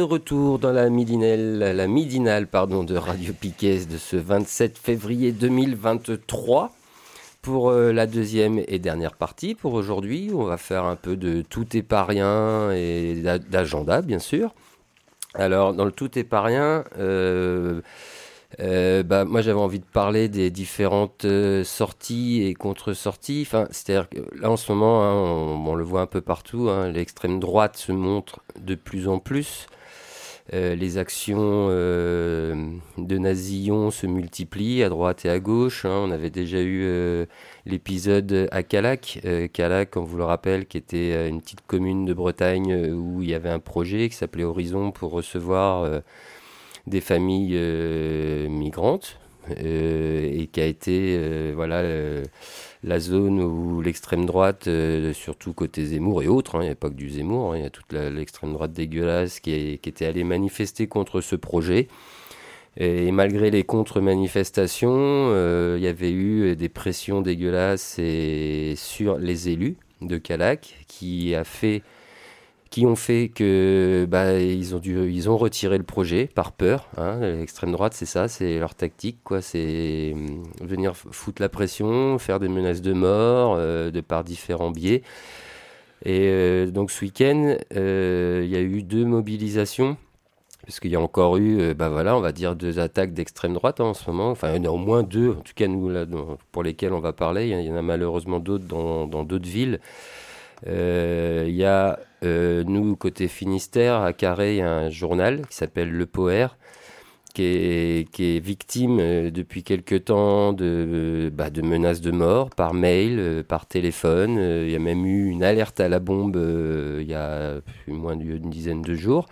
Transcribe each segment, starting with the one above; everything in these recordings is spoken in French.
Retour dans la midinale, la midinale pardon, de Radio Piquet de ce 27 février 2023 pour euh, la deuxième et dernière partie pour aujourd'hui. On va faire un peu de tout est pas rien et d'agenda, bien sûr. Alors, dans le tout est pas rien, euh, euh, bah, moi j'avais envie de parler des différentes sorties et contre-sorties. Enfin, c'est-à-dire là en ce moment, hein, on, le voit un peu partout, hein, l'extrême droite se montre de plus en plus. Euh, les actions euh, de Nazillon se multiplient à droite et à gauche. Hein. On avait déjà eu euh, l'épisode à Calac. Calac, on vous le rappelle, qui était une petite commune de Bretagne où il y avait un projet qui s'appelait Horizon pour recevoir des familles migrantes et qui a été voilà la zone où l'extrême droite, euh, surtout côté Zemmour et autres, hein, il n'y a pas que du Zemmour, hein, il y a toute l'extrême droite dégueulasse qui, était allée manifester contre ce projet. Et, malgré les contre-manifestations, euh, il y avait eu des pressions dégueulasses sur les élus de Calac qui a fait qui ont fait que bah, ils ont dû ils ont retiré le projet par peur. Hein. L'extrême droite, c'est ça, c'est leur tactique, quoi. C'est hum, venir foutre la pression, faire des menaces de mort euh, de par différents biais. Et euh, donc ce week-end, euh, il y a eu deux mobilisations. Parce qu'il y a encore eu, bah voilà, on va dire deux attaques d'extrême droite en ce moment. Enfin, il y en a au moins deux, en tout cas nous pour lesquelles on va parler. Il y en a malheureusement d'autres dans d'autres villes. Il y a euh, nous, côté Finistère, à Carré, un journal qui s'appelle Le Poer, qui est, victime euh, depuis quelque temps de, bah, de menaces de mort par mail, euh, par téléphone. il y a même eu une alerte à la bombe il y a moins d'une dizaine de jours.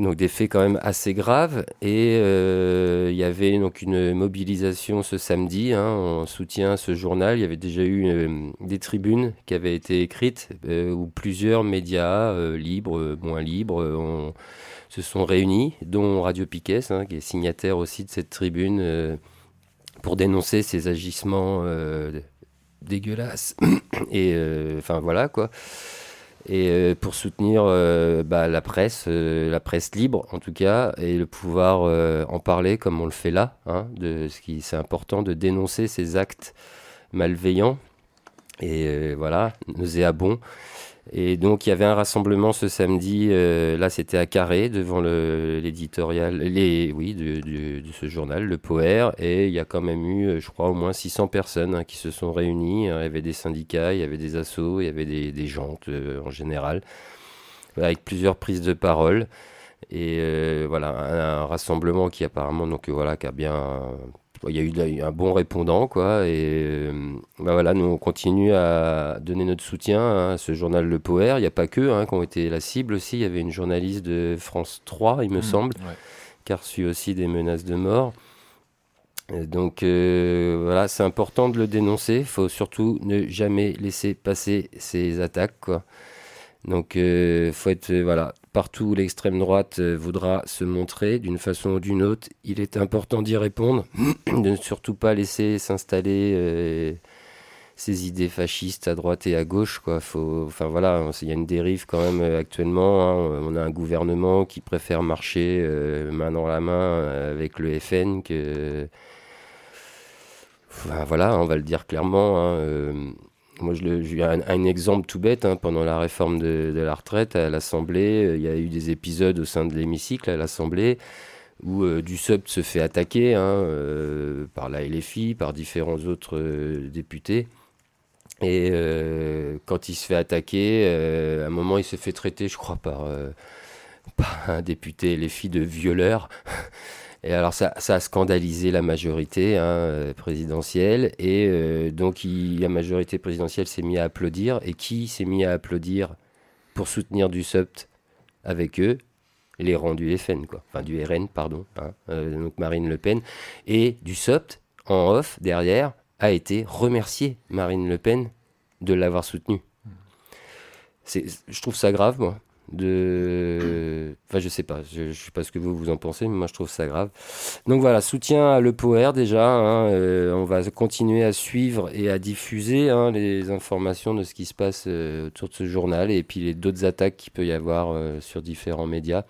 Donc des faits quand même assez graves. Et euh, il y avait donc une mobilisation ce samedi hein, en soutien à ce journal. Il y avait déjà eu euh, des tribunes qui avaient été écrites euh, où plusieurs médias libres, moins libres, se sont réunis, dont Radio Piquet, hein, qui est signataire aussi de cette tribune, pour dénoncer ces agissements dégueulasses. Et enfin voilà quoi et euh, pour soutenir euh, bah, la presse, euh, la presse libre en tout cas, et le pouvoir en parler comme on le fait là. Hein, de ce qui c'est important de dénoncer ces actes malveillants et voilà nauséabonds et donc il y avait un rassemblement ce samedi, euh, là c'était à Carré, devant l'éditorial, oui, de, ce journal, le Poer, et il y a quand même eu, euh, je crois, au moins 600 personnes hein, qui se sont réunies. Il y avait des syndicats, il y avait des assos, il y avait des, jantes euh, en général, avec plusieurs prises de parole. Et voilà, un, un, rassemblement qui apparemment, donc voilà, qui a bien il y a eu un bon répondant, quoi. Et euh, bah voilà, nous on continue à donner notre soutien hein, à ce journal Le Poer. Il n'y a pas que hein, qui ont été la cible aussi. Il y avait une journaliste de France 3, il me mmh, semble, qui a reçu aussi des menaces de mort. donc euh, voilà, c'est important de le dénoncer. Il faut surtout ne jamais laisser passer ces attaques, quoi. Donc, euh, faut être voilà partout où l'extrême droite euh, voudra se montrer d'une façon ou d'une autre, il est important d'y répondre, de ne surtout pas laisser s'installer euh, ces idées fascistes à droite et à gauche. Enfin voilà, il y a une dérive quand même euh, actuellement. Hein. On a un gouvernement qui préfère marcher main dans la main avec le FN que. Enfin, voilà, on va le dire clairement. Hein, moi, je, un, un, exemple tout bête. Hein, pendant la réforme de, la retraite à l'Assemblée, euh, il y a eu des épisodes au sein de l'hémicycle à l'Assemblée où euh, se fait attaquer hein, euh, par la LFI, par différents autres députés. Et quand il se fait attaquer, à un moment, il se fait traiter, je crois, par, par un député LFI de violeur. Et alors ça, a scandalisé la majorité hein, présidentielle et donc la majorité présidentielle s'est mise à applaudir et qui s'est mis à applaudir pour soutenir du avec eux? Les rangs du FN, quoi. Enfin, du RN, pardon. Hein, donc Marine Le Pen. Et du en off, derrière, a été remercié Marine Le Pen de l'avoir soutenu. Je trouve ça grave, moi. De... Enfin, je sais pas, je, ne sais pas ce que vous vous en pensez, mais moi je trouve ça grave. Donc voilà, soutien à Le Power déjà. Hein, euh, on va continuer à suivre et à diffuser hein, les informations de ce qui se passe euh, autour de ce journal et puis les d'autres attaques qu'il peut y avoir euh, sur différents médias.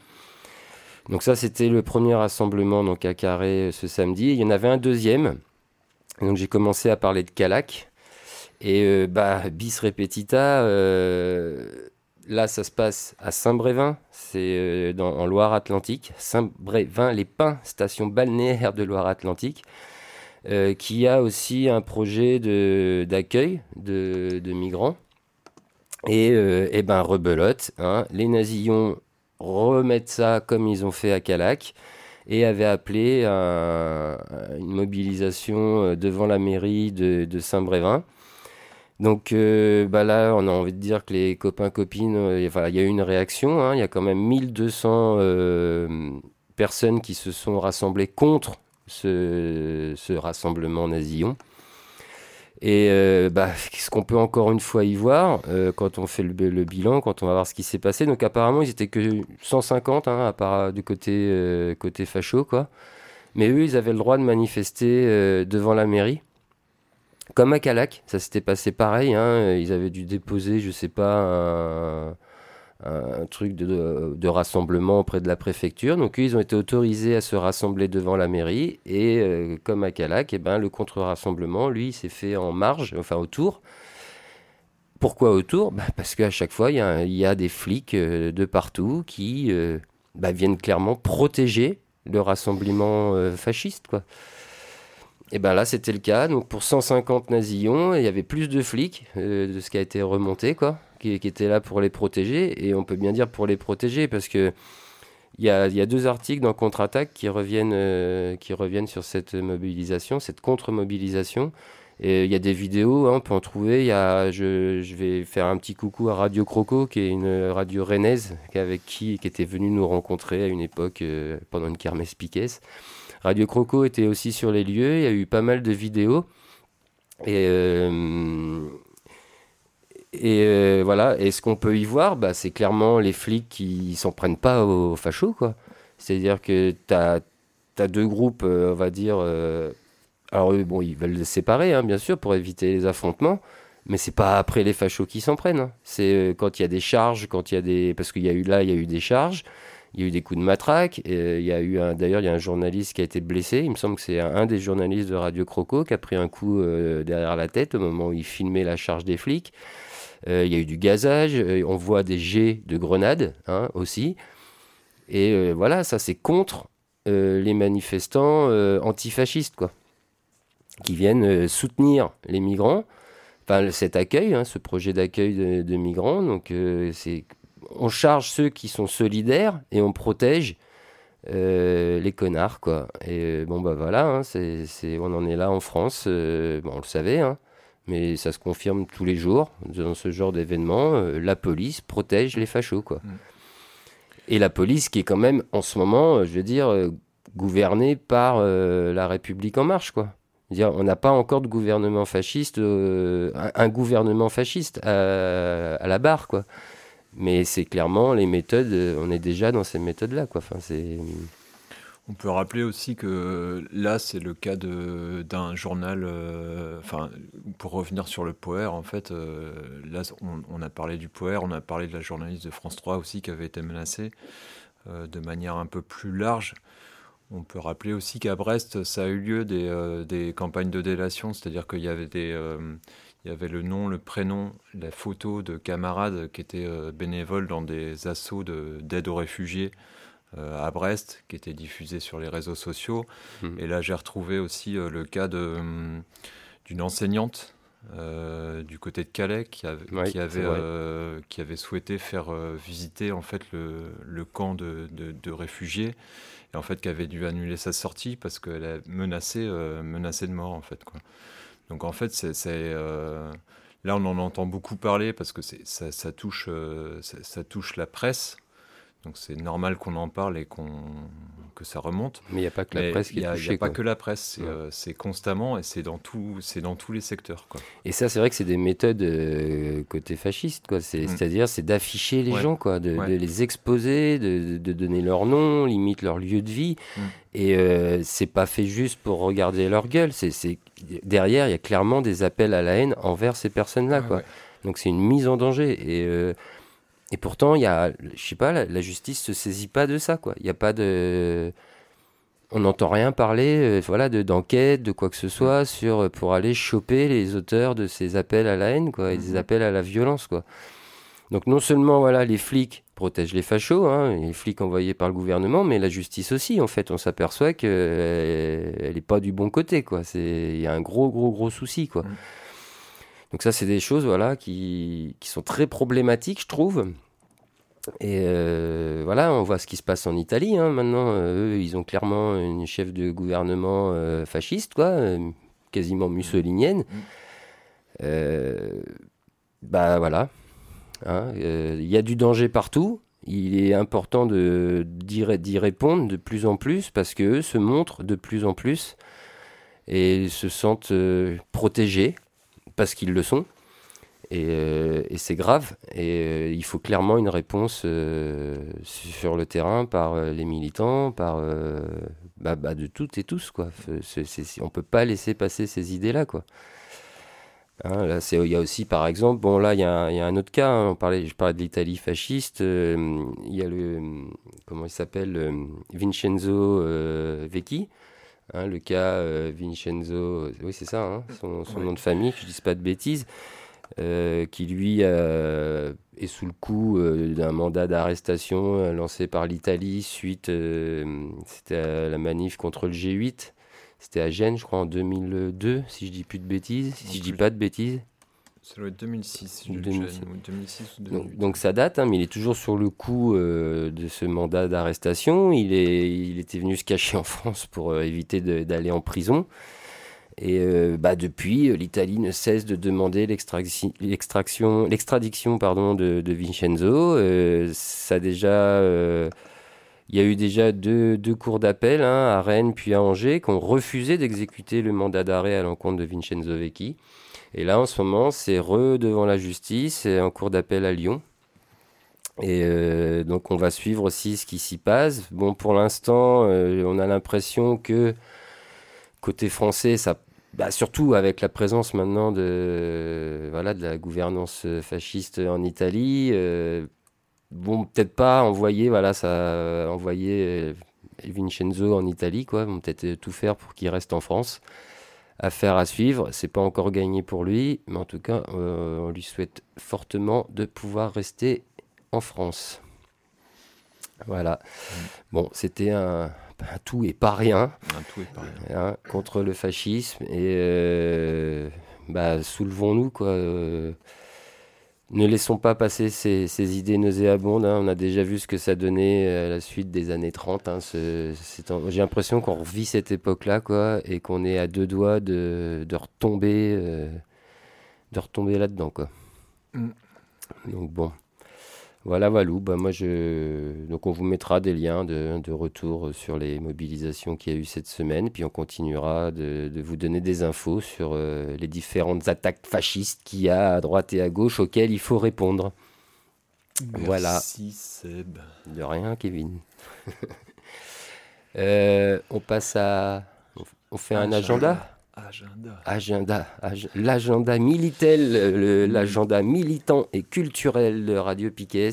Donc ça, c'était le premier rassemblement donc à Carré ce samedi. Il y en avait un deuxième. Donc j'ai commencé à parler de Calac. Et bah, bis repetita, là ça se passe à Saint-Brévin, c'est euh, en Loire-Atlantique. Saint-Brévin, les Pins, station balnéaire de Loire-Atlantique, qui a aussi un projet d'accueil de, migrants. Et, et ben rebelote, hein, les nazillons remettent ça comme ils ont fait à Calac et avait appelé une mobilisation devant la mairie de Saint-Brévin. Donc euh, bah là, on a envie de dire que les copains, copines, euh, il y a eu une réaction. Hein. Il y a quand même 1200 euh, personnes qui se sont rassemblées contre ce, rassemblement nazillon. Et bah, ce qu'on peut encore une fois y voir, quand on fait le, bilan, quand on va voir ce qui s'est passé, donc apparemment ils étaient que 150 hein, à part du côté, côté facho, quoi. Mais eux, ils avaient le droit de manifester devant la mairie. Comme à Calac, ça s'était passé pareil. Hein, ils avaient dû déposer, je sais pas, un, truc de, rassemblement auprès de la préfecture. Donc ils ont été autorisés à se rassembler devant la mairie. Et euh, comme à Calac, eh ben, le contre-rassemblement, lui, s'est fait en marge, enfin autour. Pourquoi autour? Bah, Parce qu'à chaque fois, il y, a des flics euh, de partout qui euh, bah, viennent clairement protéger le rassemblement fasciste. quoi. Et bien là, c'était le cas. Donc pour 150 nazillons, il y avait plus de flics euh, de ce qui a été remonté, quoi, qui, étaient là pour les protéger. Et on peut bien dire pour les protéger parce que il y a, deux articles dans Contre-attaque qui reviennent, euh, qui reviennent sur cette mobilisation, cette contre-mobilisation. Et il y a des vidéos, hein, on peut en trouver. Y a, je, vais faire un petit coucou à Radio Croco, qui est une radio rennaise, avec qui, qui était venue nous rencontrer à une époque euh, pendant une kermesse Piquet. Radio Croco était aussi sur les lieux, il y a eu pas mal de vidéos. Et, euh, euh, voilà, et ce qu'on peut y voir, bah, c'est clairement les flics qui s'en prennent pas aux, fachos. quoi. C'est-à-dire que tu as, deux groupes, euh, on va dire. alors, bon, ils veulent les séparer, hein, bien sûr, pour éviter les affrontements. Mais c'est pas après les fachos qui s'en prennent. Hein. C'est quand il y a des charges, quand il y a des. Parce qu'il y a eu là, il y a eu des charges. Il y a eu des coups de matraque. Et il y a eu d'ailleurs, il y a un journaliste qui a été blessé. Il me semble que c'est un, des journalistes de Radio Croco qui a pris un coup euh, derrière la tête au moment où il filmait la charge des flics. Euh, il y a eu du gazage. Euh, on voit des jets de grenades hein, aussi. Et voilà, ça c'est contre les manifestants antifascistes, quoi, qui viennent soutenir les migrants. Enfin, cet accueil, hein, ce projet d'accueil de, de, migrants. Donc, c'est on charge ceux qui sont solidaires et on protège euh, les connards, quoi. Et euh, bon, bah voilà, hein, c'est, on en est là en France, euh, bon, on le savait, hein, mais ça se confirme tous les jours dans ce genre d'événement. la police protège les fachos, quoi. Mm. Et la police qui est quand même, en ce moment, je veux dire, gouvernée par la République en marche, quoi. Dire, on n'a pas encore de gouvernement fasciste, un, gouvernement fasciste à, à la barre, quoi. Mais c'est clairement les méthodes, euh, on est déjà dans ces méthodes-là. Quoi. Enfin, c'est... On peut rappeler aussi que là, c'est le cas de, d'un journal. Euh, enfin, pour revenir sur le Poer, en fait, euh, là, on, a parlé du Poer, on a parlé de la journaliste de France 3 aussi qui avait été menacée de manière un peu plus large. On peut rappeler aussi qu'à Brest, ça a eu lieu des, des campagnes de délation, c'est-à-dire qu'il y avait des il y avait le nom, le prénom, la photo de camarades qui étaient euh, bénévoles dans des assauts d'aide aux réfugiés euh, à Brest, qui étaient diffusés sur les réseaux sociaux. Mmh. Et là, j'ai retrouvé aussi euh, le cas hum, d'une enseignante du côté de Calais qui, avait, qui, avait, qui avait souhaité faire visiter en fait le, le camp de, de, réfugiés et en fait qui avait dû annuler sa sortie parce qu'elle a menacé, menacé de mort en fait quoi. Donc en fait c'est là on en entend beaucoup parler parce que ça, ça, touche ça, touche la presse. Donc c'est normal qu'on en parle et qu'on que ça remonte. Mais il n'y a pas que la presse qui est touchée. Il n'y a, pas que la presse, euh, c'est constamment et c'est dans, tout, dans tous les secteurs. Quoi. Et ça, c'est vrai que c'est des méthodes euh, côté fasciste. Mm. C'est-à-dire, c'est d'afficher les gens, quoi, de, les exposer, de, de, donner leur nom, limite leur lieu de vie. Mm. Et euh, c'est pas fait juste pour regarder leur gueule. C'est Derrière, il y a clairement des appels à la haine envers ces personnes-là. quoi. Donc c'est une mise en danger. Et euh, et pourtant, il y a, je sais pas, la, justice se saisit pas de ça, quoi. Il n'y a pas de, on n'entend rien parler, euh, voilà, de d'enquête, de quoi que ce soit sur euh, pour aller choper les auteurs de ces appels à la haine, quoi, et des mhm. appels à la violence, quoi. Donc non seulement voilà, les flics protègent les fachos, hein, les flics envoyés par le gouvernement, mais la justice aussi. En fait, on s'aperçoit qu'elle euh, elle est pas du bon côté, quoi. C'est, il y a un gros, gros, gros souci, quoi. Mhm. Donc ça, c'est des choses voilà, qui, qui, sont très problématiques, je trouve. Et euh, voilà, on voit ce qui se passe en Italie. Hein. Maintenant, euh, eux, ils ont clairement une chef de gouvernement euh, fasciste, quoi, quasiment mussolinienne. Mm. bah voilà. Hein. Il y a du danger partout. Il est important d'y répondre de plus en plus parce qu'eux se montrent de plus en plus et se sentent protégés parce qu'ils le sont. Et, euh, c'est grave. Et euh, il faut clairement une réponse euh, sur le terrain par les militants, par bah, bah, de toutes et tous. Quoi. on peut pas laisser passer ces idées-là. Quoi. Hein, là, il y a aussi, par exemple, bon là, il y, a, un autre cas. Hein, on parlait, je parlais de l'Italie fasciste. Il y a le, comment il s'appelle, Vincenzo Vecchi. Hein, le cas euh, Vincenzo, oui c'est ça, hein, son, nom de famille, que je ne dise pas de bêtises, euh, qui lui euh, est sous le coup d'un mandat d'arrestation lancé par l'Italie suite, c'était à la manif contre le G8, c'était à Gênes je crois en 2002, si je dis plus de bêtises, si je dis pas de bêtises. Ça doit être 2006, 2006. donc, ça date, hein, mais il est toujours sur le coup euh, de ce mandat d'arrestation. Il, il était venu se cacher en France pour euh, éviter d'aller en prison. Et euh, bah, depuis, l'Italie ne cesse de demander pardon, de, de Vincenzo. ça déjà, il y a eu déjà deux, deux cours d'appel, hein, à Rennes puis à Angers, qui ont refusé d'exécuter le mandat d'arrêt à l'encontre de Vincenzo Vecchi. Et là, en ce moment, c'est re devant la justice, et en cours d'appel à Lyon. Et euh, donc, on va suivre aussi ce qui s'y passe. Bon, pour l'instant, euh, on a l'impression que côté français, ça, bah, surtout avec la présence maintenant de, voilà, de la gouvernance fasciste en Italie, euh, bon, peut-être pas envoyer, voilà, ça, envoyer Vincenzo en Italie, quoi. Peut-être tout faire pour qu'il reste en France affaire à suivre. C'est pas encore gagné pour lui, mais en tout cas, euh, on lui souhaite fortement de pouvoir rester en France. Voilà. Mm. Bon, c'était un, tout et pas rien, un tout et pas rien. Hein, contre le fascisme et euh, bah, soulevons-nous quoi. Euh, ne laissons pas passer ces, idées nauséabondes. Hein. On a déjà vu ce que ça donnait à la suite des années 30. Hein. J'ai l'impression qu'on revit cette époque-là, quoi, et qu'on est à deux doigts de, retomber, euh, de retomber là-dedans, quoi. Mm. Donc bon. Voilà, Valou. Bah, moi, je... Donc, on vous mettra des liens de, de retour sur les mobilisations qu'il y a eu cette semaine. Puis, on continuera de, de vous donner des infos sur euh, les différentes attaques fascistes qu'il y a à droite et à gauche auxquelles il faut répondre. Merci, voilà. Seb. De rien, Kevin. Euh, on passe à. On fait un agenda Agenda. L'agenda militel, l'agenda militant et culturel de Radio Piquet.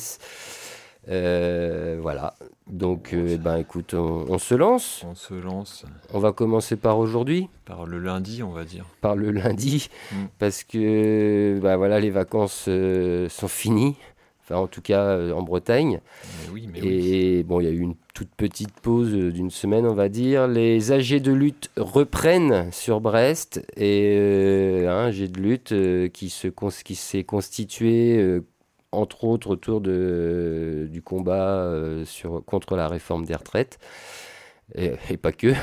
Euh, voilà. Donc, euh, ben, écoute, on, se lance. On se lance. On va commencer par aujourd'hui. Par le lundi, on va dire. Par le lundi, mm. parce que, ben, voilà, les vacances euh, sont finies. Enfin en tout cas en Bretagne. oui, mais et bon, il y a eu une toute petite pause d'une semaine, on va dire. Les AG de lutte reprennent sur Brest et un AG de lutte qui se qui s'est constitué entre autres autour de, du combat sur, contre la réforme des retraites et, pas que.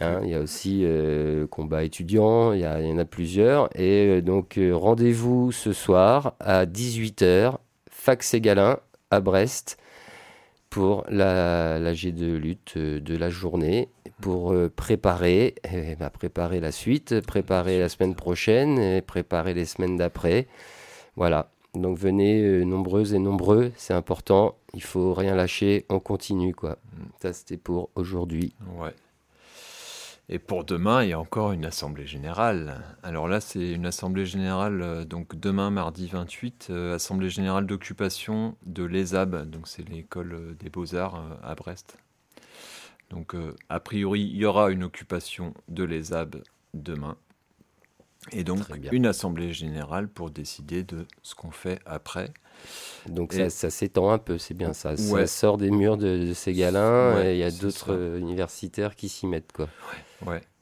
Hein, il y a aussi euh, combat étudiant, il y, y, en a plusieurs. Et euh, donc euh, rendez-vous ce soir à 18h, Fax et Galin à Brest pour la, la G de lutte de la journée, pour préparer, eh ben, préparer la suite, préparer la semaine prochaine et préparer les semaines d'après. Voilà, donc venez euh, nombreuses et nombreux, c'est important. Il faut rien lâcher, on continue quoi. Mm. Ça c'était pour aujourd'hui. Ouais. Et pour demain, il y a encore une assemblée générale. Alors là, c'est une assemblée générale, euh, donc demain, mardi 28, euh, assemblée générale d'occupation de l'ESAB, donc c'est l'école des beaux-arts à Brest. Donc a priori, il y aura une occupation de l'ESAB demain. Et donc une assemblée générale pour décider de ce qu'on fait après. Donc ça, s'étend un peu, c'est bien ça. Ça sort des murs de, ces galins et il y a d'autres universitaires qui s'y mettent. Quoi. Ouais.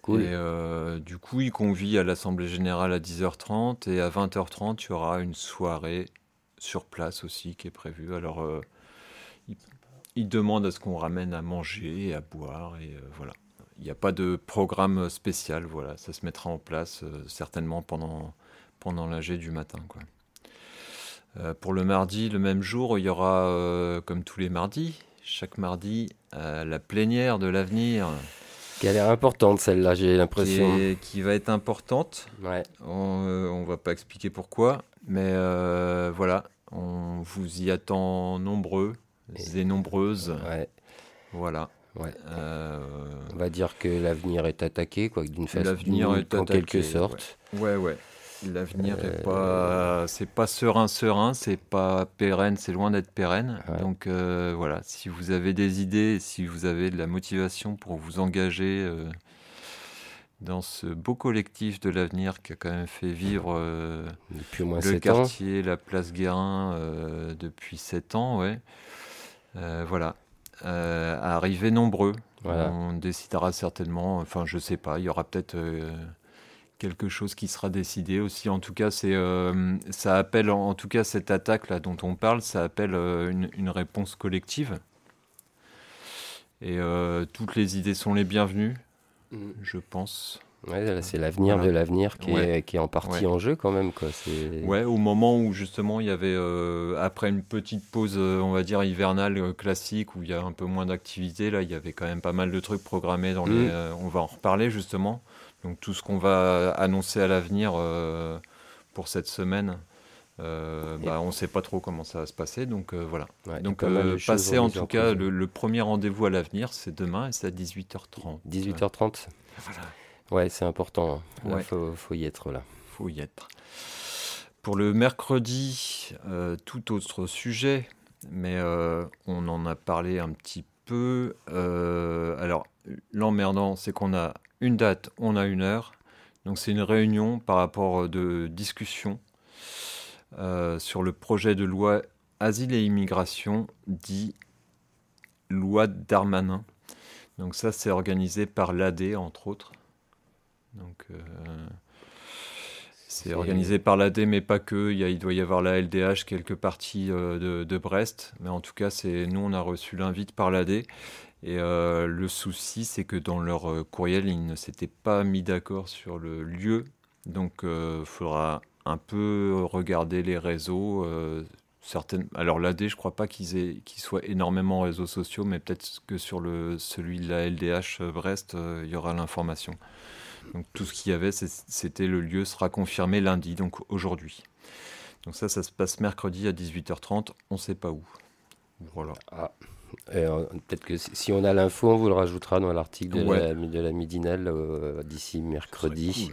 Cool. Et euh, du coup, il convie à l'assemblée générale à 10h30 et à 20h30, il y aura une soirée sur place aussi qui est prévue. Alors, euh, il, demande à ce qu'on ramène à manger et à boire et euh, voilà il n'y a pas de programme spécial. Voilà, ça se mettra en place euh, certainement pendant, pendant l'AG du matin. Quoi. Pour le mardi, le même jour, il y aura, comme tous les mardis, chaque mardi, la plénière de l'avenir. Qui a l'air importante celle-là, j'ai l'impression. Qui, va être importante. Ouais. On ne va pas expliquer pourquoi, mais voilà, on vous y attend nombreux et, nombreuses. Ouais. Voilà. Ouais. Euh, On va dire que l'avenir est attaqué, quoi, d'une façon, l'avenir est en quelque sorte. Ouais, ouais. L'avenir n'est est pas, c'est pas serein, serein, c'est pas pérenne, c'est loin d'être pérenne. Donc euh, voilà, si vous avez des idées, si vous avez de la motivation pour vous engager euh, dans ce beau collectif de l'avenir qui a quand même fait vivre depuis au moins le quartier, la place Guérin depuis 7 ans, ouais. voilà, euh, à arriver nombreux. On décidera certainement, enfin je sais pas, il y aura peut-être euh, quelque chose qui sera décidé aussi. En tout cas, c'est euh, ça appelle, en, tout cas cette attaque là dont on parle, ça appelle une, réponse collective. Et toutes les idées sont les bienvenues, mm. je pense. Ouais, c'est l'avenir de l'avenir qui, est, qui est en partie en jeu quand même. Quoi. Ouais, au moment où justement il y avait, euh, après une petite pause, euh, on va dire hivernale euh, classique, où il y a un peu moins d'activité, là il y avait quand même pas mal de trucs programmés. Dans les, mm. on va en reparler justement. Donc tout ce qu'on va annoncer à l'avenir pour cette semaine, bah, on ne sait pas trop comment ça va se passer. Donc voilà. donc passer en tout cas, le, le, premier rendez-vous à l'avenir, c'est demain et c'est à 18h30. 18h30 Voilà. Ouais, c'est important. Il hein. faut, y être là. faut y être. Pour le mercredi, euh, tout autre sujet, mais euh, on en a parlé un petit peu. Euh, alors, l'emmerdant, c'est qu'on a une date, on a une heure. Donc, c'est une réunion par rapport de discussion sur le projet de loi Asile et Immigration, dit loi Darmanin. Donc, ça, c'est organisé par l'AD, entre autres. Donc, euh, c'est organisé par l'AD, mais pas que. Il, y il, doit y avoir la LDH, quelques parties euh, de, Brest. Mais en tout cas, c'est nous, on a reçu l'invite par l'AD. Et euh, le souci, c'est que dans leur courriel, ils ne s'étaient pas mis d'accord sur le lieu. Donc, il faudra un peu regarder les réseaux. certaines... Alors, l'AD, je ne crois pas qu'ils soient énormément réseaux sociaux, mais peut-être que sur celui de la LDH Brest, il y aura l'information. Donc tout ce qu'il y avait, c'était le lieu sera confirmé lundi, donc aujourd'hui. Donc ça, ça se passe mercredi à 18h30, on ne sait pas où. Voilà. Ah. Euh, peut-être que si on a l'info, on vous le rajoutera dans l'article de, la, de la Midinale euh, d'ici mercredi.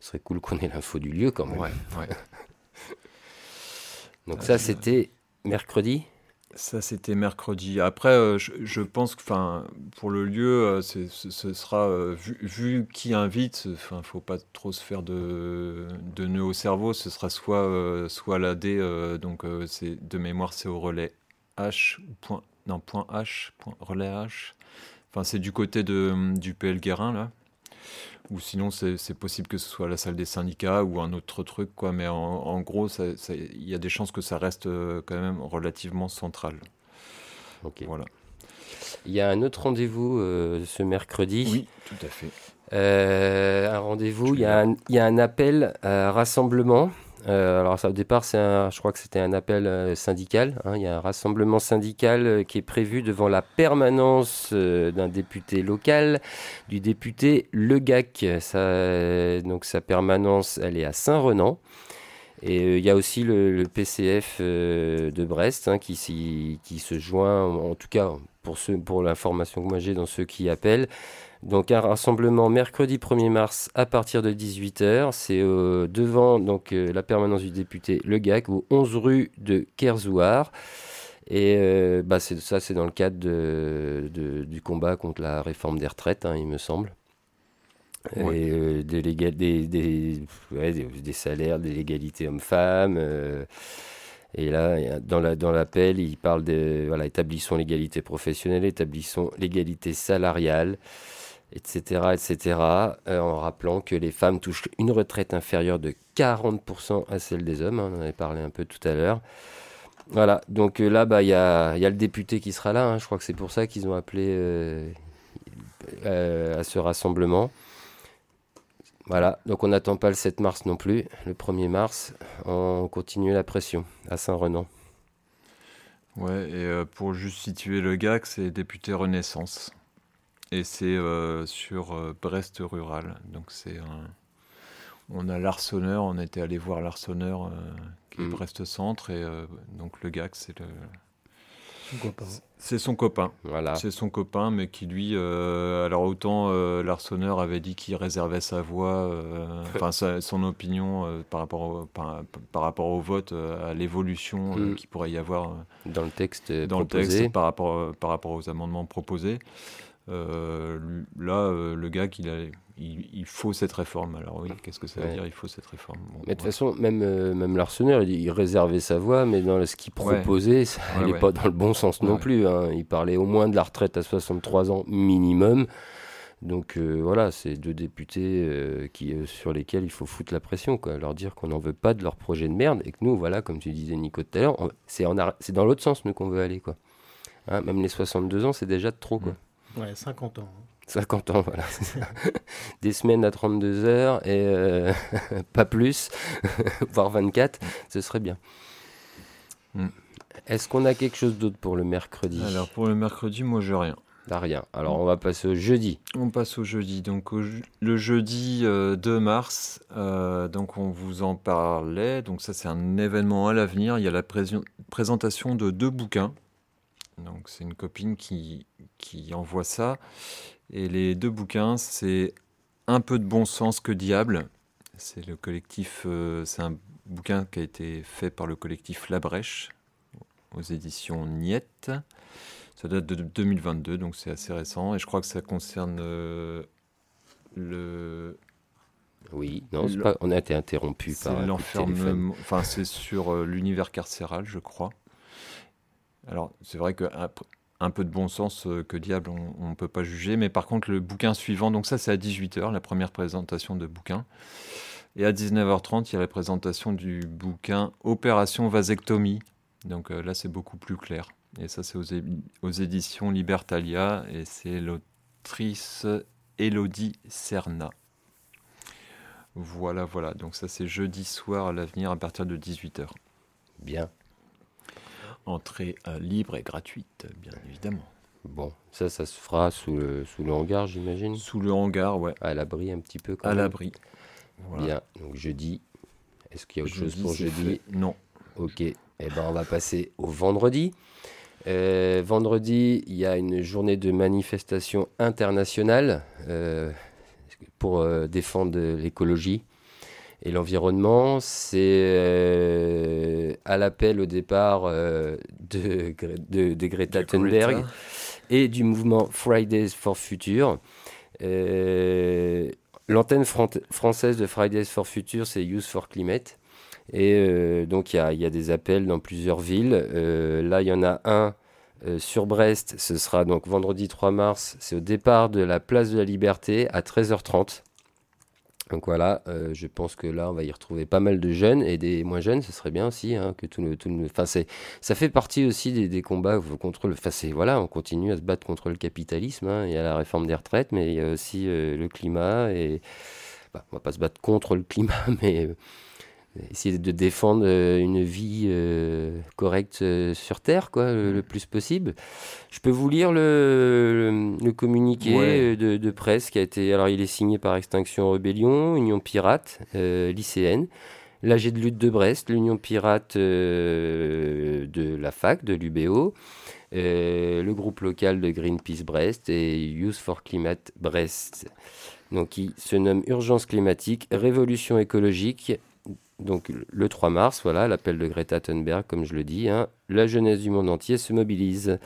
Ce serait cool, qu'on ait l'info du lieu quand même. Ouais, Donc ça, c'était mercredi? Ça, c'était mercredi. Après, euh, je, pense que pour le lieu, euh, ce sera, euh, vu, qui invite, il ne faut pas trop se faire de, de nœuds au cerveau, ce sera soit, soit l'AD, donc de mémoire, c'est au relais H, point, non, point H, point, relais H. Enfin, c'est du côté de, du PL Guérin, là ou sinon c'est possible que ce soit la salle des syndicats ou un autre truc, quoi. Mais en, gros, il y a des chances que ça reste euh, quand même relativement central. Ok. Voilà. Il y a un autre rendez-vous euh, ce mercredi. Oui, tout à fait. Euh, un rendez-vous, il y, a un, il y, a un appel à rassemblement euh, alors ça, au départ, un, je crois que c'était un appel euh, syndical. Hein. il y a un rassemblement syndical euh, qui est prévu devant la permanence d'un député local, du député Le Gac. donc sa permanence, elle est à Saint-Renan. Et il y a aussi le, PCF de Brest hein, qui, qui, se joint, en tout cas pour, pour l'information que moi j'ai dans ceux qui appellent, donc un rassemblement mercredi 1er mars à partir de 18h. C'est euh, devant donc, euh, la permanence du député Le Gac, au 11 rue de Kerzouar. Et euh, bah, ça, c'est dans le cadre du combat contre la réforme des retraites, hein, il me semble. Et des, des, salaires, des légalités hommes-femmes. Et là, dans l'appel, dans il parle de voilà, établissons l'égalité professionnelle, établissons l'égalité salariale etc., etc., euh, en rappelant que les femmes touchent une retraite inférieure de 40% à celle des hommes, hein, on en avait parlé un peu tout à l'heure. Voilà, donc euh, là, bah, il y, a, y, a, le député qui sera là, hein. je crois que c'est pour ça qu'ils ont appelé euh, à ce rassemblement. Voilà, donc on n'attend pas le 7 mars non plus, le 1er mars, on continue la pression à Saint-Renan. Ouais, et pour juste situer le GAC, c'est député Renaissance. Et c'est euh, sur euh, Brest rural. Donc c'est On a l'Arseneur, on était allé voir l'Arseneur euh, qui est mm. Brest Centre. Et donc le GAC, c'est le. C'est son copain. Voilà. C'est son copain, mais qui lui. alors autant l'Arseneur avait dit qu'il réservait sa voix, enfin son opinion par, rapport au, par, rapport au vote, à l'évolution mm. qu'il pourrait y avoir. dans le texte dans le texte par rapport, par rapport aux amendements proposés. Euh, là, euh, le gars, il, il, faut cette réforme. Alors oui, qu'est-ce que ça veut dire Il faut cette réforme? mais de toute façon, même, euh, même l'Arseneur, il, réservait sa voix, mais dans ce qu'il proposait, ça n'est pas dans le bon sens non plus. Hein. Il parlait au moins de la retraite à 63 ans minimum. Donc voilà, c'est deux députés qui, sur lesquels il faut foutre la pression, quoi. leur dire qu'on n'en veut pas de leur projet de merde et que nous, voilà, comme tu disais Nico tout à l'heure, c'est, dans l'autre sens nous qu'on veut aller. Quoi. Hein, même les 62 ans, c'est déjà trop. Quoi. Ouais, 50 ans. 50 ans, voilà. Des semaines à 32 heures et euh, pas plus, voire 24, ce serait bien. Mm. Est-ce qu'on a quelque chose d'autre pour le mercredi? Alors pour le mercredi, moi j'ai rien. T'as rien. Alors on va passer au jeudi. On passe au jeudi. Donc le jeudi 2 euh, mars, euh, donc on vous en parlait. Donc ça c'est un événement à l'avenir. Il y a la présentation de deux bouquins donc c'est une copine qui, qui envoie ça. Et les deux bouquins, c'est Un peu de bon sens que diable. C'est le collectif, euh, c'est un bouquin qui a été fait par le collectif La Brèche aux éditions Niette. Ça date de 2022, donc c'est assez récent. Et je crois que ça concerne euh, le. Oui, non, pas, on a été interrompu par l'enfermement. Enfin, c'est sur euh, l'univers carcéral, je crois. Alors, c'est vrai qu'un un peu de bon sens, euh, que diable, on ne peut pas juger. Mais par contre, le bouquin suivant, donc ça, c'est à 18h, la première présentation de bouquin. Et à 19h30, il y a la présentation du bouquin Opération Vasectomie. Donc euh, là, c'est beaucoup plus clair. Et ça, c'est aux, éditions Libertalia. Et c'est l'autrice Elodie Serna. Voilà, voilà. Donc ça, c'est jeudi soir à l'avenir à partir de 18h. Bien. Entrée euh, libre et gratuite, bien évidemment. Bon, ça, ça se fera sous le, sous le hangar, j'imagine? Sous le hangar, ouais. À l'abri un petit peu À l'abri. Bien, donc jeudi. Est-ce qu'il y a autre chose pour jeudi? Non. Ok, eh ben, on va passer au vendredi. Euh, vendredi, il y a une journée de manifestation internationale euh, pour défendre l'écologie. Et l'environnement, c'est euh, à l'appel au départ euh, de, de, Greta Thunberg et du mouvement Fridays for Future. Euh, l'antenne française de Fridays for Future, c'est Youth for Climate. Et donc, il y, y a, des appels dans plusieurs villes. là, il y en a un sur Brest. Ce sera donc vendredi 3 mars. C'est au départ de la place de la Liberté à 13h30. Donc voilà, euh, je pense que là, on va y retrouver pas mal de jeunes et des moins jeunes. Ce serait bien aussi hein, que tout le, tout enfin, ça fait partie aussi des, combats contre le. Enfin, voilà, on continue à se battre contre le capitalisme. Il y a la réforme des retraites, mais il y a aussi euh, le climat et. Bah, on va pas se battre contre le climat, mais essayer de défendre euh, une vie euh, correcte euh, sur Terre, quoi, le, plus possible. Je peux vous lire le, le, communiqué de, de, presse qui a été. Alors, il est signé par Extinction Rebellion, Union Pirate, lycéenne, l'AG de lutte de Brest, l'Union Pirate de la fac, de l'UBO. le groupe local de Greenpeace Brest et Youth for Climate Brest, donc qui se nomme Urgence climatique, révolution écologique donc le 3 mars, voilà, l'appel de Greta Thunberg, comme je le dis, hein, la jeunesse du monde entier se mobilise.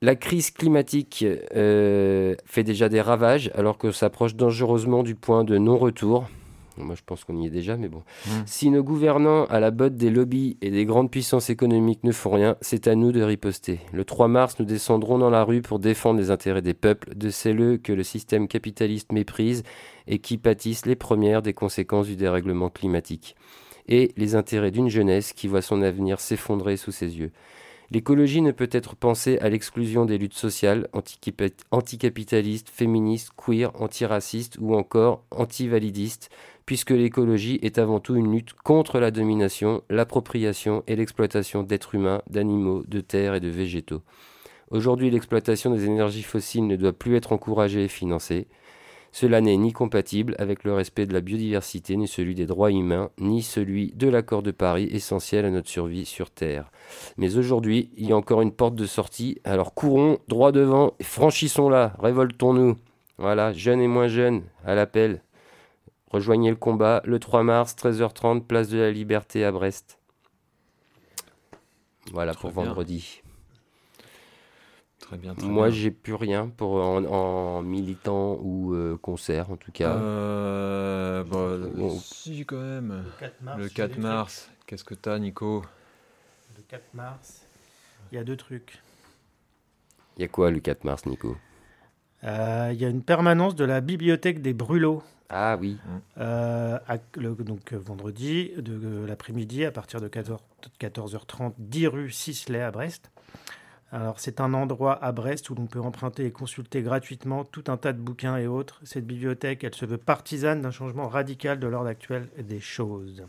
La crise climatique euh, fait déjà des ravages alors qu'on s'approche dangereusement du point de non-retour. Moi, je pense qu'on y est déjà, mais bon. Mmh. Si nos gouvernants, à la botte des lobbies et des grandes puissances économiques, ne font rien, c'est à nous de riposter. Le 3 mars, nous descendrons dans la rue pour défendre les intérêts des peuples, de celles que le système capitaliste méprise et qui pâtissent les premières des conséquences du dérèglement climatique. Et les intérêts d'une jeunesse qui voit son avenir s'effondrer sous ses yeux. L'écologie ne peut être pensée à l'exclusion des luttes sociales, anticapitalistes, féministes, queer, antiracistes ou encore antivalidistes, puisque l'écologie est avant tout une lutte contre la domination, l'appropriation et l'exploitation d'êtres humains, d'animaux, de terres et de végétaux. Aujourd'hui, l'exploitation des énergies fossiles ne doit plus être encouragée et financée. Cela n'est ni compatible avec le respect de la biodiversité, ni celui des droits humains, ni celui de l'accord de Paris essentiel à notre survie sur Terre. Mais aujourd'hui, il y a encore une porte de sortie, alors courons droit devant et franchissons-la, révoltons-nous. Voilà, jeunes et moins jeunes, à l'appel. Rejoignez le combat le 3 mars, 13h30, place de la Liberté à Brest. Voilà pour vendredi. Très bien. Moi, j'ai plus rien pour en, militant ou euh, concert, en tout cas. Euh, bah, Si, quand même. Le 4 mars. Qu'est-ce que t'as, Nico? Le 4 mars, il y a deux trucs. Il y a quoi le 4 mars, Nico? Euh, Il y a une permanence de la bibliothèque des Brûlots ah oui. Euh, donc euh, vendredi, de, euh, l'après-midi, à partir de 14, 14h30, 10 rue Sisley à Brest. Alors c'est un endroit à Brest où l'on peut emprunter et consulter gratuitement tout un tas de bouquins et autres. Cette bibliothèque, elle se veut partisane d'un changement radical de l'ordre actuel des choses.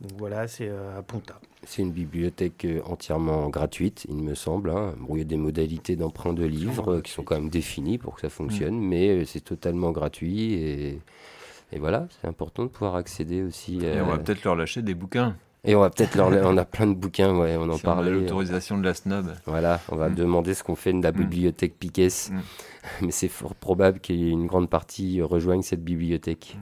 Donc voilà, c'est à Ponta. C'est une bibliothèque euh, entièrement gratuite, il me semble. Hein. il y a des modalités d'emprunt de livres qui sont quand même définies pour que ça fonctionne, mm. mais euh, c'est totalement gratuit et, voilà, c'est important de pouvoir accéder aussi. Et on va peut-être leur lâcher des bouquins. Et on va peut-être leur, on a plein de bouquins, ouais, on en parlait. l'autorisation de la snob. Voilà, on va mm. demander ce qu'on fait de la mm. bibliothèque Piquet, mais c'est fort probable qu'il y ait une grande partie rejoigne cette bibliothèque.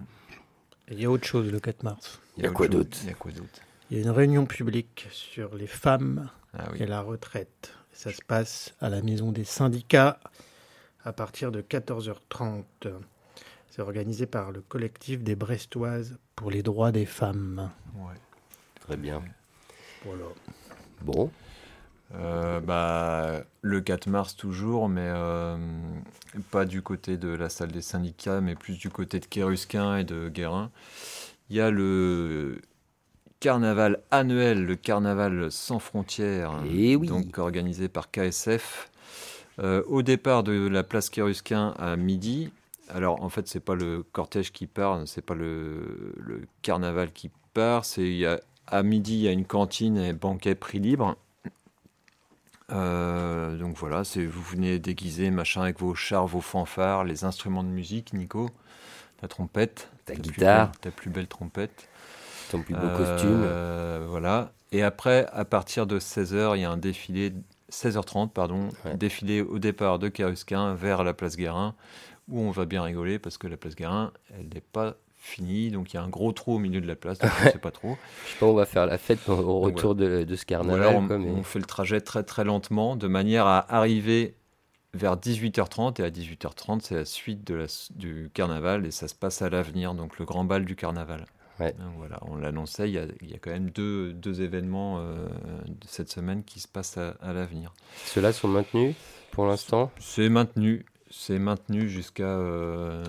Il y a autre chose le 4 mars. Il y a, quoi d'autre? Il y a quoi d'autre? Il y a une réunion publique sur les femmes ah et la retraite. Ça se passe à la maison des syndicats à partir de 14h30. C'est organisé par le collectif des Brestoises pour les droits des femmes. Ouais. Très bien. Voilà. Bon. Euh, bah, le 4 mars toujours, mais euh, pas du côté de la salle des syndicats, mais plus du côté de Kérusquin et de Guérin. Il y a le carnaval annuel, le carnaval sans frontières, Et eh donc organisé par KSF. Euh, au départ de la place Kérusquin à midi. Alors en fait, c'est pas le cortège qui part, c'est pas le, carnaval qui part. C'est à midi, il y a une cantine et banquet prix libre. Euh, donc voilà, c'est vous venez déguiser machin avec vos chars, vos fanfares, les instruments de musique, Nico, ta trompette, ta, guitare, ta plus belle trompette ton plus beau costume. Euh, voilà. Et après, à partir de 16h, il y a un défilé, 16h30, pardon, défilé au départ de Carusquin vers la place Guérin, où on va bien rigoler parce que la place Guérin, elle n'est pas fini. Donc il y a un gros trou au milieu de la place, donc je sais pas trop. Je sais pas, on va faire la fête au retour de, ce carnaval. on, on, fait le trajet très très lentement, de manière à arriver vers 18h30 et à 18h30 c'est la suite de la, du carnaval et ça se passe à l'avenir, donc le grand bal du carnaval. voilà, on l'annonçait, il, il, y a quand même deux, deux événements euh, de cette semaine qui se passent à, à l'avenir. Ceux-là sont maintenus pour l'instant? C'est maintenu. C'est maintenu jusqu'à euh,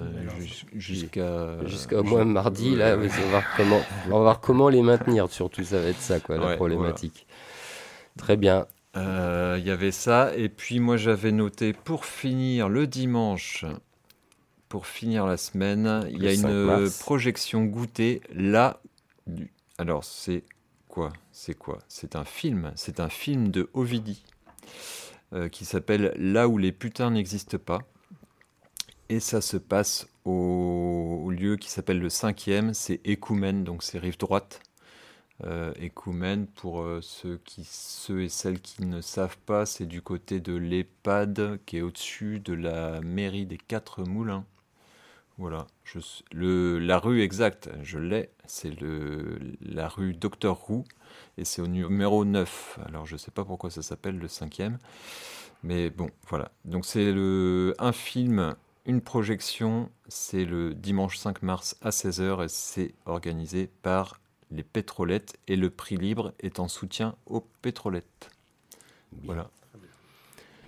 jusqu'à jusqu'à au moins mardi là. on va voir comment on va voir comment les maintenir. Surtout ça va être ça quoi la problématique. Très bien. Euh, il y avait ça. Et puis moi j'avais noté pour finir le dimanche, pour finir la semaine, il y a une projection goûtée là. Alors c'est quoi C'est quoi? C'est un film. C'est un film de Ovidi euh, qui s'appelle Là où les putains n'existent pas. Et ça se passe au, lieu qui s'appelle le cinquième, c'est Écoumène, donc c'est rive droite euh, pour euh, ceux, qui, ceux et celles qui ne savent pas, c'est du côté de l'EHPAD qui est au-dessus de la mairie des Quatre Moulins. Voilà, la rue exacte, je l'ai, c'est la rue Docteur Roux et c'est au numéro 9. Alors je ne sais pas pourquoi ça s'appelle le cinquième, mais bon, voilà. Donc c'est un film, une projection, c'est le dimanche 5 mars à 16h et c'est organisé par les pétrolettes et le prix libre est en soutien aux pétrolettes. Voilà.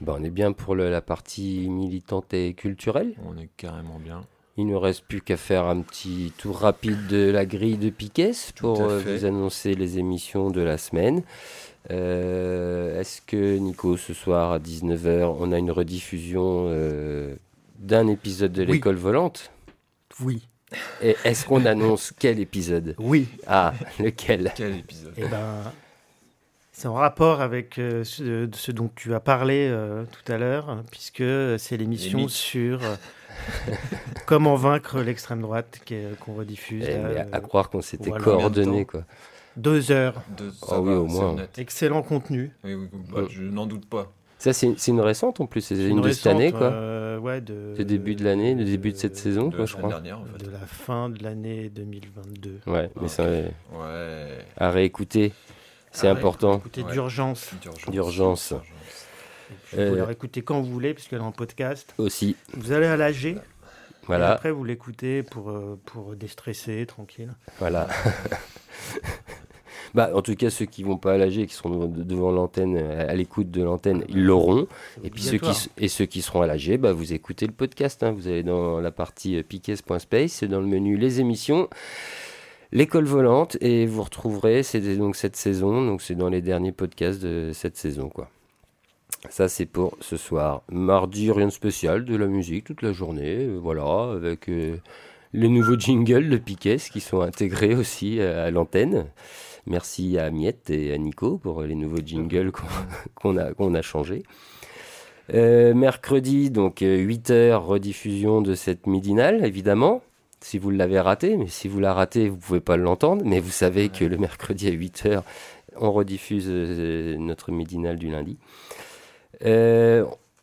Bon, on est bien pour la partie militante et culturelle. On est carrément bien. Il ne reste plus qu'à faire un petit tour rapide de la grille de Piquet pour euh, vous annoncer les émissions de la semaine. Euh, est-ce que Nico, ce soir à 19h, on a une rediffusion euh, d'un épisode de l'école volante Oui. Et est-ce qu'on annonce quel épisode? Oui. Ah, lequel? Quel épisode? Eh ben, c'est en rapport avec euh, ce, dont tu as parlé euh, tout à l'heure, puisque c'est l'émission sur euh, comment vaincre l'extrême droite qu'on rediffuse. Eh, à, croire qu'on s'était coordonné, quoi. Deux heures. Deux, oh, oui, au moins. Excellent contenu. Oui, bah, je n'en doute pas. Ça, c'est une récente en plus, c'est une, de cette année, quoi. Euh, ouais, de, le début de l'année, le début de cette saison, quoi, je crois. Dernière, en fait. De la fin de l'année 2022. Ouais, mais ça, ouais. à réécouter, c'est important. Écouter d'urgence. D'urgence. Vous pouvez la réécouter quand vous voulez, puisqu'elle est en podcast. Aussi. Vous allez à l'AG. Voilà. Et après, vous l'écoutez pour, euh, pour déstresser, tranquille. Voilà. Bah, en tout cas, ceux qui vont pas à l'AG, qui seront devant l'antenne, à l'écoute de l'antenne, ils l'auront. Et puis ceux qui, et ceux qui seront à l'AG, bah, vous écoutez le podcast. Hein. Vous allez dans la partie euh, piquet.space, dans le menu les émissions. L'école volante et vous retrouverez, c'est donc cette saison, donc c'est dans les derniers podcasts de cette saison quoi. Ça c'est pour ce soir. Mardi rien de spécial, de la musique toute la journée, euh, voilà, avec euh, les nouveaux jingles de Piquet qui sont intégrés aussi à l'antenne. Merci à Miette et à Nico pour les nouveaux jingles qu'on a, qu'on a changés. Euh, mercredi, donc 8h, euh, rediffusion de cette midinale, évidemment. Si vous l'avez raté, mais si vous la ratez, vous pouvez pas l'entendre. Mais vous savez que le mercredi à 8h, on rediffuse euh, notre midinale du lundi.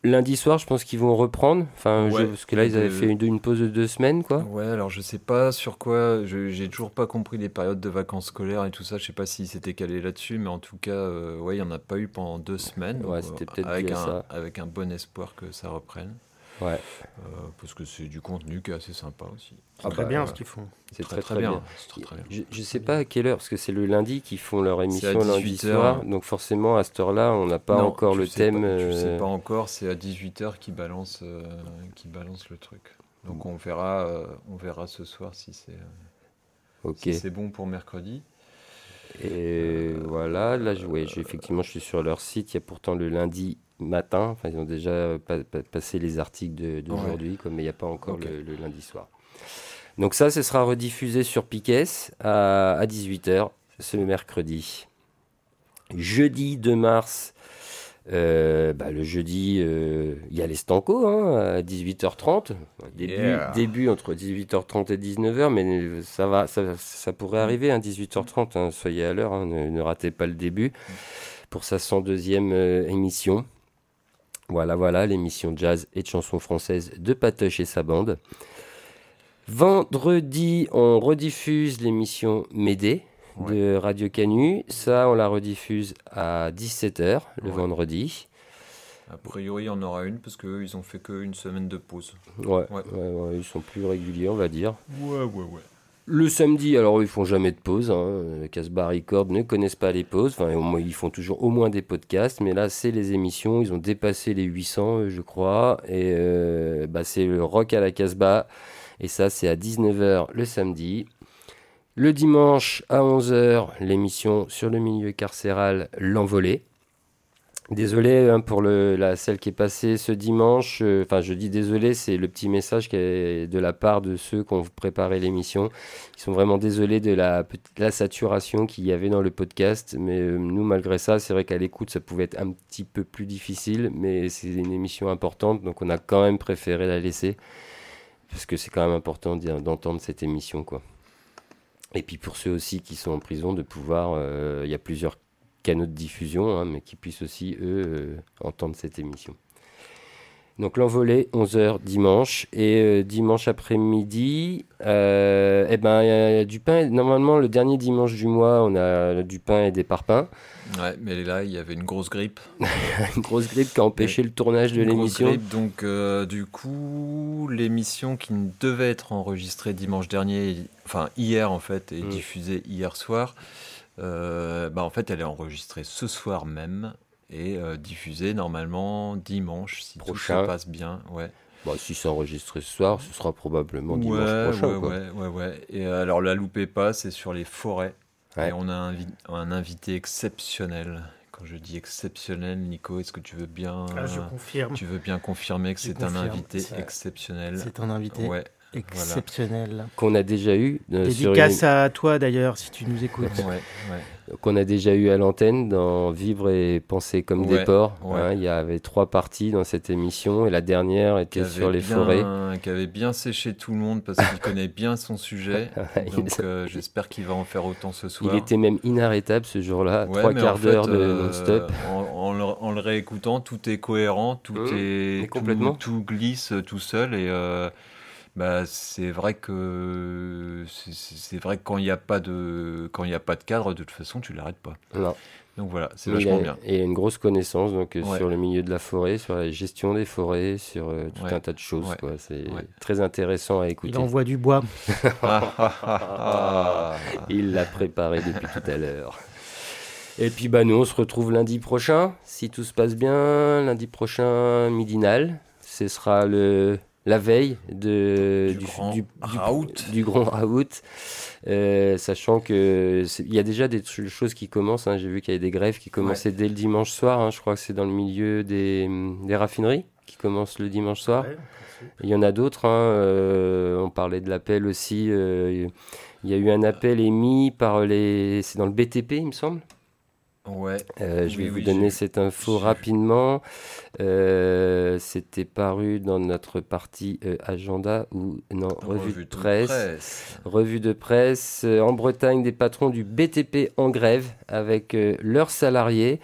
Lundi soir, je pense qu'ils vont reprendre. Enfin, parce que là, ils avaient fait une, pause de deux semaines, quoi. Ouais, alors je sais pas sur quoi. J'ai toujours pas compris les périodes de vacances scolaires et tout ça. Je sais pas s'ils s'étaient calés là-dessus, mais en tout cas, euh, ouais, il y en a pas eu pendant deux semaines. Ouais, c'était peut-être avec un, ça. avec un bon espoir que ça reprenne. Ouais. Euh, parce que c'est du contenu qui est assez sympa aussi. C'est très bien ce qu'ils font. C'est très, très, bien. Je, ne sais pas à quelle heure, parce que c'est le lundi qu'ils font leur émission lundi soir. Donc forcément, à cette heure-là, on n'a pas encore le thème. Pas, Je sais euh, pas encore, c'est à 18h qu'ils balance, euh, qui balance le truc. Donc on verra, on verra ce soir si c'est ok c'est bon pour mercredi. Et voilà, là, ouais, effectivement, je suis sur leur site. Il y a pourtant le lundi matin. Enfin, ils ont déjà passé les articles d'aujourd'hui, comme mais il n'y a pas encore le, lundi soir. Donc ça, ce sera rediffusé sur Piquet à, à 18h ce mercredi. Jeudi 2 mars, euh, bah, le jeudi, euh, il y a les Stanco hein, à 18h30. Début, début, entre 18h30 et 19h, mais ça, va, ça, pourrait arriver à hein, 18h30. Hein, soyez à l'heure, ne, ne, ratez pas le début pour sa 102e euh, émission. Voilà, voilà, l'émission jazz et de chansons françaises de Patoche et sa bande. Vendredi, on rediffuse l'émission Médée de Radio Canu. Ça, on la rediffuse à 17h le Ouais. vendredi. A priori, il y en aura une parce qu'ils ont fait qu'une semaine de pause. Ouais, Ouais. ouais, ouais, ils sont plus réguliers, on va dire. Ouais, ouais, ouais. Le samedi, alors ils font jamais de pause. Hein. Casbah Records ne connaissent pas les pauses. Enfin, ils font toujours au moins des podcasts. Mais là, c'est les émissions. Ils ont dépassé les 800, euh, je crois. Et euh, bah, c'est le rock à la Casbah. Et ça, c'est à 19h le samedi. Le dimanche à 11h, l'émission sur le milieu carcéral L'Envolée. Désolé hein, pour la, celle qui est passée ce dimanche. euh, Enfin, je dis désolé, c'est le petit message de la part de ceux qui ont préparé l'émission. Ils sont vraiment désolés de la, saturation qu'il y avait dans le podcast. Mais euh, nous, malgré ça, c'est vrai qu'à l'écoute, ça pouvait être un petit peu plus difficile. Mais c'est une émission importante, donc on a quand même préféré la laisser. Parce que c'est quand même important d'entendre cette émission. Et puis pour ceux aussi qui sont en prison, de pouvoir... euh, Il y a plusieurs canaux de diffusion, hein, mais qui puissent aussi, eux, euh, entendre cette émission. Donc l'envolée, 11h dimanche. Et euh, dimanche après-midi, euh, eh ben, il y a du pain. Normalement, le dernier dimanche du mois, on a du pain et des parpaings. Ouais, mais là, il y avait une grosse grippe. Une grosse grippe qui a empêché le tournage de l'émission. grippe, donc, euh, du coup, l'émission qui devait être enregistrée dimanche dernier, enfin hier en fait, et Mm. diffusée hier soir, euh, bah, en fait, elle est enregistrée ce soir même et euh, diffusée normalement dimanche, si tout Prochain. se passe bien. Ouais. Bon, si c'est enregistré ce soir, ce sera probablement dimanche ouais, prochain. ouais, quoi. ouais, ouais, ouais. Et euh, alors, la loupez pas, c'est sur les forêts. Ouais. Et on a un, invi- un invité exceptionnel. Quand je dis exceptionnel, Nico, est-ce que tu veux bien, Ah, je confirme. tu veux bien confirmer que c'est un invité exceptionnel? C'est un invité Ouais, exceptionnel. Qu'on a déjà eu euh, sur Dédicace à toi d'ailleurs, si tu nous écoutes. ouais, ouais. qu'on a déjà eu à l'antenne dans Vivre et penser comme des porcs. ouais. hein. il y avait trois parties dans cette émission et la dernière était sur les bien- forêts. Qui avait bien séché tout le monde parce qu'il connaît bien son sujet. Donc euh, j'espère qu'il va en faire autant ce soir. Il était même inarrêtable ce jour-là, Ouais, trois quarts d'heure de euh, non-stop. En, en le, en le réécoutant, tout est cohérent, tout Mmh, est. Tout, tout glisse tout seul et euh, bah, c'est vrai que c'est- vrai que quand il n'y a pas de quand il y a pas de cadre, de toute façon, tu l'arrêtes pas. Non. Donc voilà, c'est il vachement a, bien. et il a une grosse connaissance donc, euh, Ouais. sur le milieu de la forêt, sur la gestion des forêts, sur euh, tout Ouais. un tas de choses. Ouais. quoi. C'est Ouais. très intéressant à Il écouter. envoie du bois. Il l'a préparé depuis tout à l'heure. Et puis bah nous on se retrouve lundi prochain, si tout se passe bien, lundi prochain midinal. Ce sera le la veille de Du grand raout. du grand raout. Euh, sachant que c'est- il y a déjà des choses qui commencent. hein. J'ai vu qu'il y avait des grèves qui commençaient dès le dimanche soir. hein. Je crois que c'est dans le milieu des, des raffineries qui commencent le dimanche soir. Ouais. Il y en a d'autres. hein, euh, on parlait de l'appel aussi. euh, il y a eu un appel émis par les. C'est dans le BTP, il me semble. Ouais. Euh, je Oui, vais vous oui, donner cette info rapidement. Euh, C'était paru dans notre partie euh, agenda ou non revue, de presse. presse. Revue de presse en Bretagne, des patrons du BTP en grève avec leurs salariés.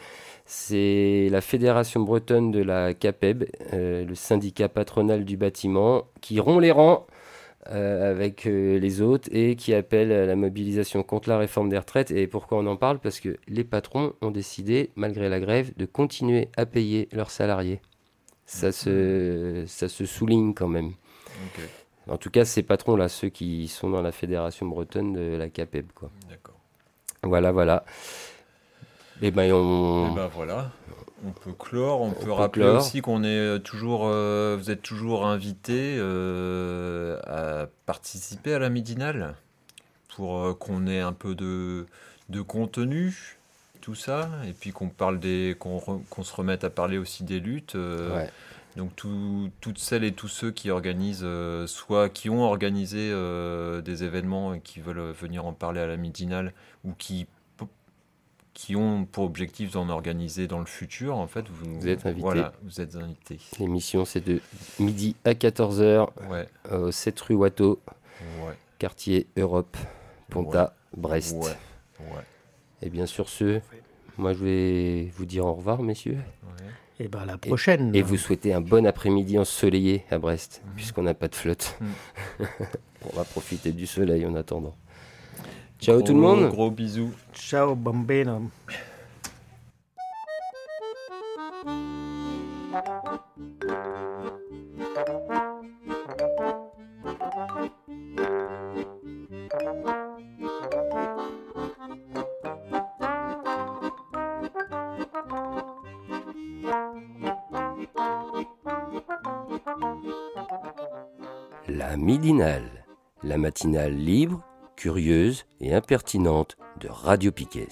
C'est la Fédération bretonne de la CAPEB, le syndicat patronal du bâtiment, qui rompt les rangs euh, avec euh, les autres et qui appelle à la mobilisation contre la réforme des retraites. Et pourquoi on en parle? Parce que les patrons ont décidé, malgré la grève, de continuer à payer leurs salariés. Ça se, ça se souligne quand même. En tout cas, ces patrons-là, ceux qui sont dans la fédération bretonne de la CAPEB. Quoi. d'accord. Voilà, voilà. Et ben, on... Et ben voilà, on peut clore. On, peut, peut rappeler clore. aussi qu'on est euh, toujours, euh, vous êtes toujours invité euh, à participer à la midinale pour euh, qu'on ait un peu de, de contenu, tout ça, et puis qu'on parle des, qu'on re- qu'on se remette à parler aussi des luttes. Ouais. Donc tout- toutes celles et tous ceux qui organisent, soit qui ont organisé des événements et qui veulent venir en parler à la midinale, ou qui, qui ont pour objectif d'en organiser dans le futur, en fait, vous, Vous êtes invités. Voilà, vous êtes invités. L'émission, c'est de midi à 14h Ouais, au 7 rue Watteau, ouais, quartier Europe, Ponta, Brest. ouais, ouais. Et bien sur ce, moi je vais vous dire au revoir, messieurs. ouais. Et ben la prochaine. Et, vous souhaitez un bon après-midi ensoleillé à Brest, Mhm. puisqu'on n'a pas de flotte. Mhm. On va profiter du soleil en attendant. Ciao Gros- tout le monde. Gros bisous. Ciao, bambino. La midinale, la matinale libre, curieuse et impertinente de Radio Piquet.